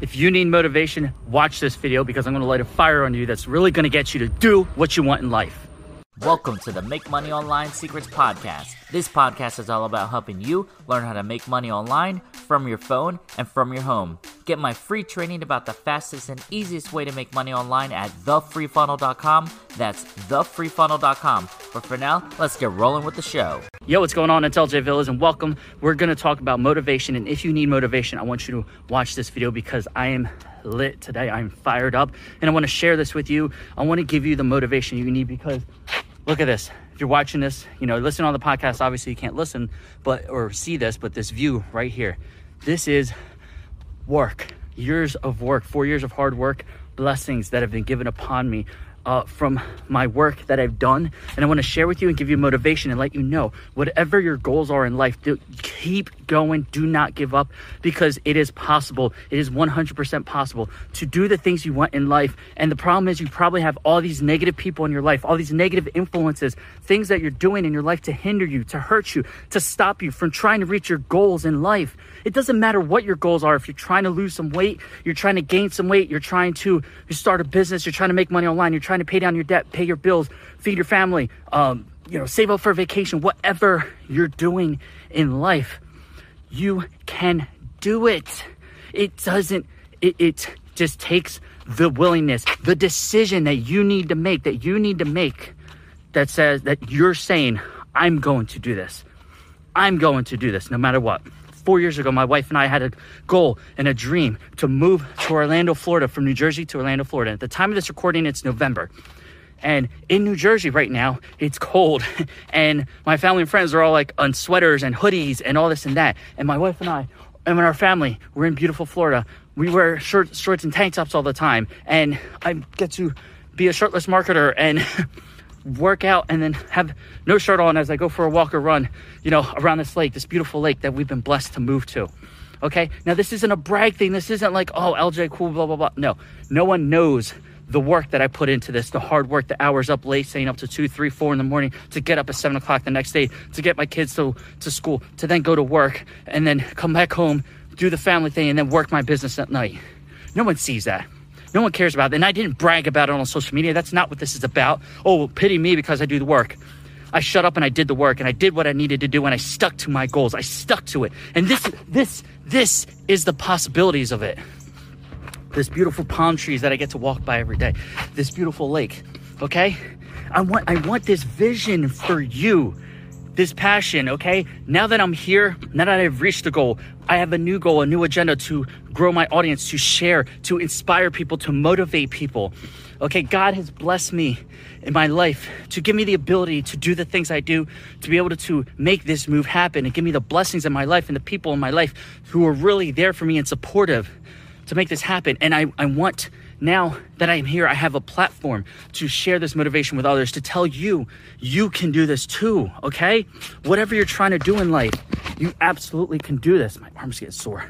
If you need motivation, watch this video because I'm going to light a fire on you that's really going to get you to do what you want in life. Welcome to the Make Money Online Secrets Podcast. This podcast is all about helping you learn how to make money online from your phone and from your home. Get my free training about the fastest and easiest way to make money online at thefreefunnel.com. That's thefreefunnel.com. But for now, let's get rolling with the show. Yo, what's going on? It's LJ Villas, and welcome. We're going to talk about motivation. And if you need motivation, I want you to watch this video because I am lit today. I'm fired up, and I want to share this with you. I want to give you the motivation you need because look at this. If you're watching this, you know, listen on the podcast. Obviously, you can't listen, but or see this, but this view right here. This is work, years of work, four years of hard work, blessings that have been given upon me uh, from my work that I've done. And I want to share with you and give you motivation and let you know whatever your goals are in life, do, keep going. Do not give up because it is possible. It is 100% possible to do the things you want in life. And the problem is, you probably have all these negative people in your life, all these negative influences, things that you're doing in your life to hinder you, to hurt you, to stop you from trying to reach your goals in life. It doesn't matter what your goals are. If you're trying to lose some weight, you're trying to gain some weight, you're trying to you start a business, you're trying to make money online, you're trying to pay down your debt, pay your bills, feed your family, um, you know, save up for a vacation, whatever you're doing in life, you can do it. It doesn't, it, it just takes the willingness, the decision that you need to make, that you need to make that says that you're saying, I'm going to do this. I'm going to do this no matter what four years ago, my wife and I had a goal and a dream to move to Orlando, Florida, from New Jersey to Orlando, Florida. At the time of this recording, it's November. And in New Jersey right now, it's cold. And my family and friends are all like on sweaters and hoodies and all this and that. And my wife and I, and our family, we're in beautiful Florida. We wear shirts, shorts and tank tops all the time. And I get to be a shirtless marketer and work out and then have no shirt on as I go for a walk or run, you know, around this lake, this beautiful lake that we've been blessed to move to. Okay. Now, this isn't a brag thing. This isn't like, oh, LJ, cool, blah, blah, blah. No, no one knows the work that I put into this, the hard work, the hours up late, staying up to two, three, four in the morning to get up at seven o'clock the next day, to get my kids to, to school, to then go to work and then come back home, do the family thing, and then work my business at night. No one sees that. No one cares about it. And I didn't brag about it on social media. That's not what this is about. Oh, pity me because I do the work. I shut up and I did the work and I did what I needed to do and I stuck to my goals. I stuck to it. And this, this, this is the possibilities of it. This beautiful palm trees that I get to walk by every day. This beautiful lake. Okay? I want, I want this vision for you this passion, okay? Now that I'm here, now that I've reached the goal, I have a new goal, a new agenda to grow my audience, to share, to inspire people, to motivate people. Okay, God has blessed me in my life to give me the ability to do the things I do, to be able to, to make this move happen and give me the blessings in my life and the people in my life who are really there for me and supportive to make this happen. And I, I want now that I'm here, I have a platform to share this motivation with others, to tell you, you can do this too, okay? Whatever you're trying to do in life, you absolutely can do this. My arms get sore.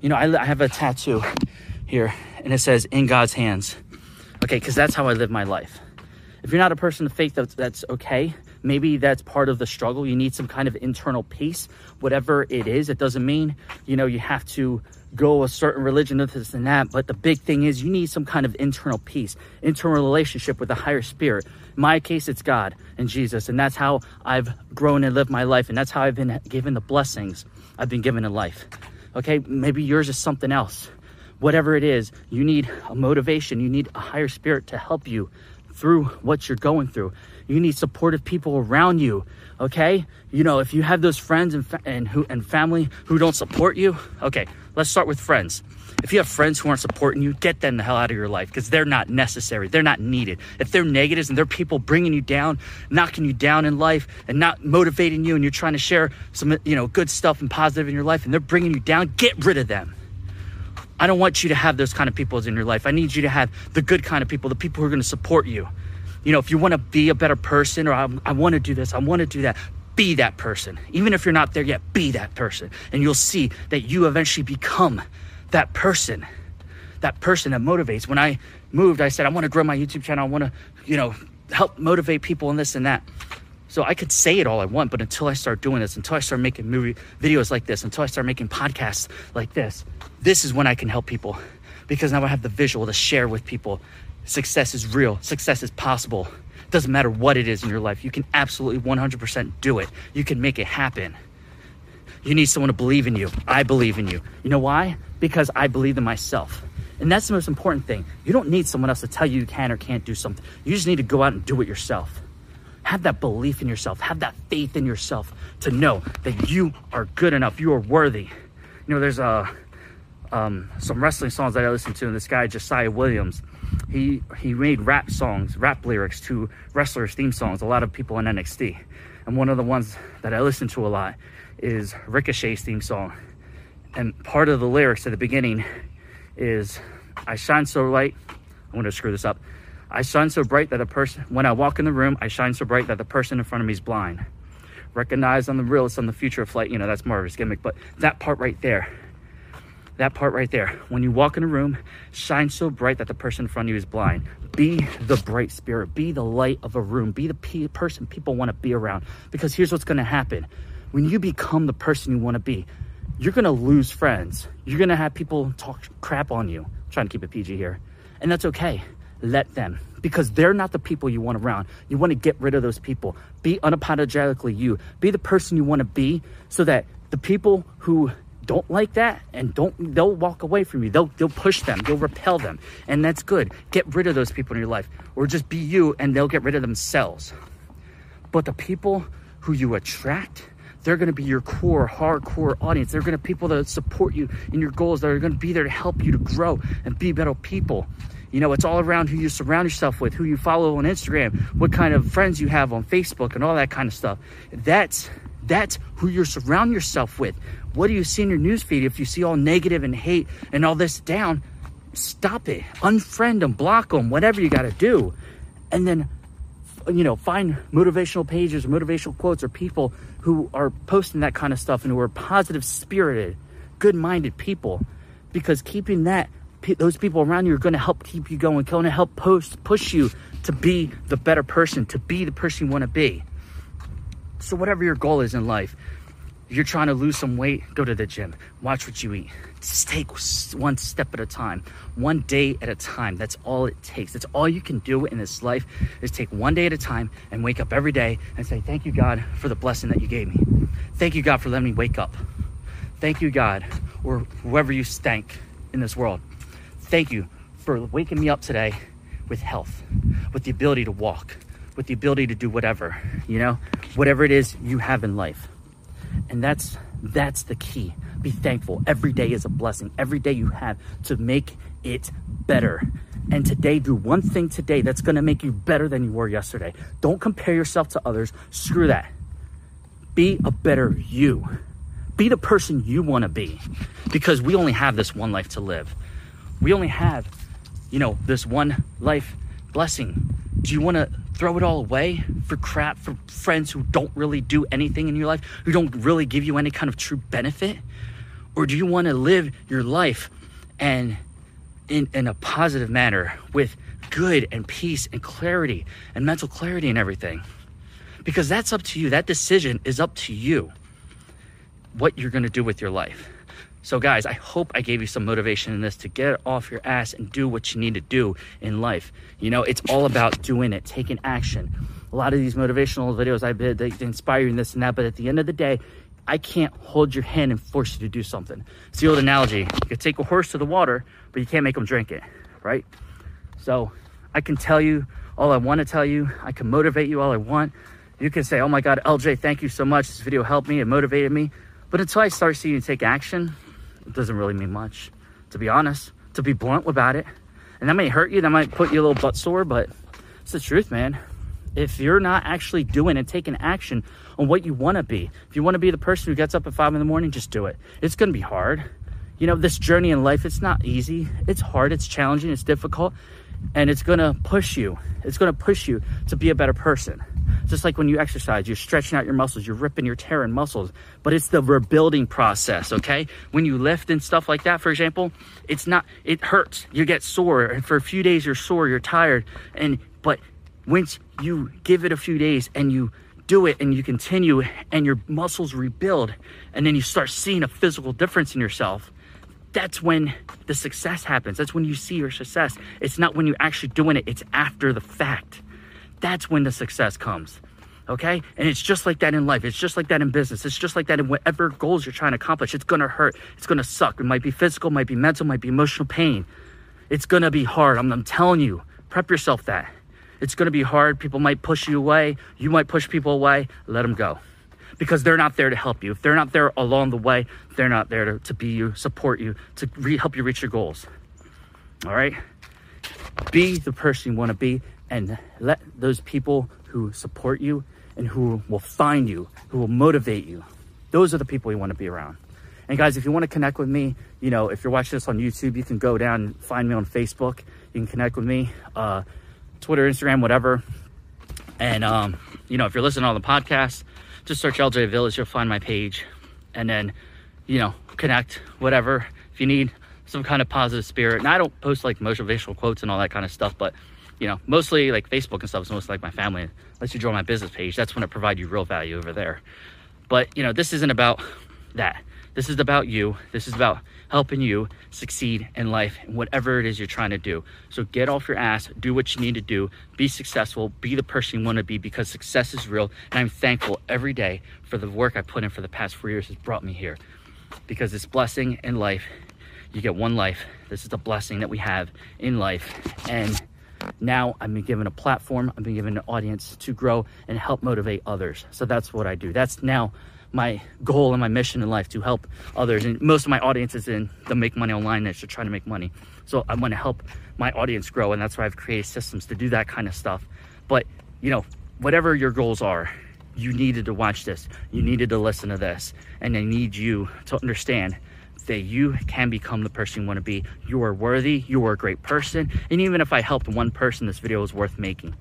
You know, I, I have a tattoo here and it says, in God's hands. Okay, because that's how I live my life. If you're not a person of faith, that's, that's okay. Maybe that's part of the struggle. You need some kind of internal peace, whatever it is. It doesn't mean, you know, you have to go a certain religion, this and that. But the big thing is you need some kind of internal peace, internal relationship with the higher spirit. In my case, it's God and Jesus. And that's how I've grown and lived my life. And that's how I've been given the blessings I've been given in life. Okay, maybe yours is something else. Whatever it is, you need a motivation. You need a higher spirit to help you through what you're going through. You need supportive people around you. Okay, you know if you have those friends and fa- and who and family who don't support you. Okay, let's start with friends. If you have friends who aren't supporting you, get them the hell out of your life because they're not necessary. They're not needed. If they're negatives and they're people bringing you down, knocking you down in life, and not motivating you, and you're trying to share some you know good stuff and positive in your life, and they're bringing you down, get rid of them. I don't want you to have those kind of people in your life. I need you to have the good kind of people, the people who are going to support you. You know, if you want to be a better person or um, I, I want to do this, I want to do that, be that person. Even if you're not there yet, be that person. And you'll see that you eventually become that person, that person that motivates. When I moved, I said, I want to grow my YouTube channel. I want to, you know, help motivate people and this and that. So I could say it all I want, but until I start doing this, until I start making movie videos like this, until I start making podcasts like this, this is when I can help people. because now I have the visual to share with people. Success is real, success is possible. Doesn't matter what it is in your life, you can absolutely 100% do it. You can make it happen. You need someone to believe in you. I believe in you. You know why? Because I believe in myself. And that's the most important thing. You don't need someone else to tell you you can or can't do something. You just need to go out and do it yourself. Have that belief in yourself. Have that faith in yourself to know that you are good enough. You are worthy. You know, there's a um, some wrestling songs that I listen to, and this guy Josiah Williams, he he made rap songs, rap lyrics to wrestlers' theme songs. A lot of people in NXT, and one of the ones that I listen to a lot is Ricochet's theme song. And part of the lyrics at the beginning is, "I shine so light." I'm to screw this up. I shine so bright that a person, when I walk in the room, I shine so bright that the person in front of me is blind. Recognize on the realist, on the future of flight. You know, that's his gimmick, but that part right there that part right there. When you walk in a room, shine so bright that the person in front of you is blind. Be the bright spirit. Be the light of a room. Be the pe- person people want to be around. Because here's what's going to happen when you become the person you want to be, you're going to lose friends. You're going to have people talk crap on you. I'm trying to keep it PG here. And that's okay. Let them. Because they're not the people you want around. You want to get rid of those people. Be unapologetically you. Be the person you want to be so that the people who don't like that and don't they'll walk away from you. They'll they'll push them. They'll repel them. And that's good. Get rid of those people in your life. Or just be you and they'll get rid of themselves. But the people who you attract they're going to be your core hardcore audience. They're going to be people that support you in your goals that are going to be there to help you to grow and be better people. You know it's all around who you surround yourself with who you follow on instagram what kind of friends you have on facebook and all that kind of stuff. That's that's who you surround yourself with. What do you see in your newsfeed? If you see all negative and hate and all this down, stop it. Unfriend them, block them, whatever you got to do. And then, you know, find motivational pages or motivational quotes or people who are posting that kind of stuff and who are positive spirited, good minded people. Because keeping that, those people around you are going to help keep you going, going to help post, push you to be the better person, to be the person you want to be. So, whatever your goal is in life, if you're trying to lose some weight, go to the gym. Watch what you eat. Just take one step at a time, one day at a time. That's all it takes. That's all you can do in this life is take one day at a time and wake up every day and say, Thank you, God, for the blessing that you gave me. Thank you, God, for letting me wake up. Thank you, God, or whoever you stank in this world. Thank you for waking me up today with health, with the ability to walk, with the ability to do whatever, you know, whatever it is you have in life. And that's that's the key. Be thankful. Every day is a blessing. Every day you have to make it better. And today, do one thing today that's going to make you better than you were yesterday. Don't compare yourself to others. Screw that. Be a better you. Be the person you want to be because we only have this one life to live. We only have, you know, this one life blessing. Do you want to throw it all away for crap for friends who don't really do anything in your life, who don't really give you any kind of true benefit? Or do you want to live your life and in, in a positive manner with good and peace and clarity and mental clarity and everything? Because that's up to you. That decision is up to you what you're going to do with your life. So, guys, I hope I gave you some motivation in this to get off your ass and do what you need to do in life. You know, it's all about doing it, taking action. A lot of these motivational videos I did, they inspire you in this and that, but at the end of the day, I can't hold your hand and force you to do something. It's the old analogy. You can take a horse to the water, but you can't make them drink it, right? So I can tell you all I want to tell you. I can motivate you all I want. You can say, oh my God, LJ, thank you so much. This video helped me. It motivated me. But until I start seeing you take action, it doesn't really mean much, to be honest, to be blunt about it. And that may hurt you, that might put you a little butt sore, but it's the truth, man. If you're not actually doing and taking action on what you want to be, if you want to be the person who gets up at five in the morning, just do it. It's going to be hard. You know, this journey in life, it's not easy. It's hard, it's challenging, it's difficult, and it's to push you. It's to push you to be a better person. Just like when you exercise, you're stretching out your muscles, you're ripping, you're tearing muscles, but it's the rebuilding process, okay? When you lift and stuff like that, for example, it's not, it hurts. You get sore, and for a few days you're sore, you're tired, and, but once you give it a few days and you do it and you continue and your muscles rebuild, and then you start seeing a physical difference in yourself, That's when the success happens. That's when you see your success. It's not when you're actually doing it, it's after the fact. That's when the success comes. Okay? And it's just like that in life. It's just like that in business. It's just like that in whatever goals you're trying to accomplish. It's gonna hurt. It's gonna suck. It might be physical, might be mental, might be emotional pain. It's gonna be hard. I'm, I'm telling you, prep yourself that. It's gonna be hard. People might push you away. You might push people away. Let them go because they're not there to help you. If they're not there along the way, they're not there to, to be you, support you, to re- help you reach your goals. All right? Be the person you want to be and let those people who support you and who will find you, who will motivate you, those are the people you want to be around. And guys, if you want to connect with me, you know, if you're watching this on YouTube, you can go down and find me on Facebook. You can connect with me, uh, Twitter, Instagram, whatever. And, um, you know, if you're listening on the podcast, just search LJ Villas, you'll find my page. And then, you know, connect, whatever. If you need some kind of positive spirit. And I don't post like motivational quotes and all that kind of stuff, but you know, mostly like Facebook and stuff is mostly like my family. Unless you join my business page, that's when it provide you real value over there. But you know, this isn't about that. This is about you. This is about helping you succeed in life and whatever it is you're trying to do. So get off your ass, do what you need to do, be successful, be the person you want to be because success is real. And I'm thankful every day for the work I put in for the past four years has brought me here. Because this blessing in life, you get one life. This is the blessing that we have in life. And now I've been given a platform, I've been given an audience to grow and help motivate others. So that's what I do. That's now my goal and my mission in life to help others. And most of my audience is in the make money online niche to try to make money. So I want to help my audience grow, and that's why I've created systems to do that kind of stuff. But you know, whatever your goals are, you needed to watch this. You needed to listen to this, and I need you to understand that you can become the person you want to be. You are worthy. You are a great person. And even if I helped one person, this video is worth making.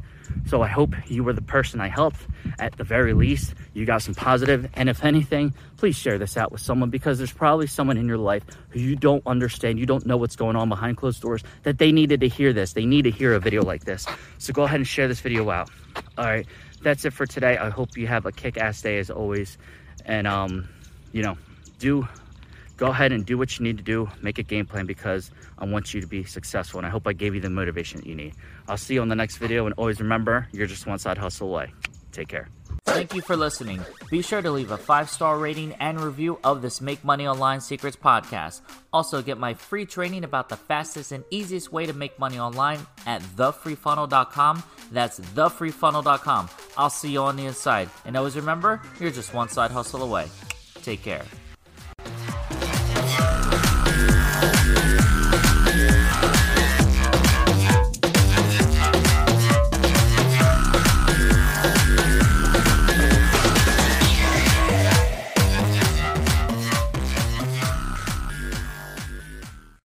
So I hope you were the person I helped. At the very least, you got some positive. And if anything, please share this out with someone because there's probably someone in your life who you don't understand, you don't know what's going on behind closed doors, that they needed to hear this. They need to hear a video like this. So go ahead and share this video out. All right, that's it for today. I hope you have a kick-ass day as always. And, um, you know, do go ahead and do what you need to do. Make a game plan because I want you to be successful. And I hope I gave you the motivation that you need. I'll see you on the next video. And always remember, you're just one side hustle away. Take care. Thank you for listening. Be sure to leave a five star rating and review of this Make Money Online Secrets podcast. Also, get my free training about the fastest and easiest way to make money online at thefreefunnel.com. That's thefreefunnel.com. I'll see you on the inside. And always remember, you're just one side hustle away. Take care.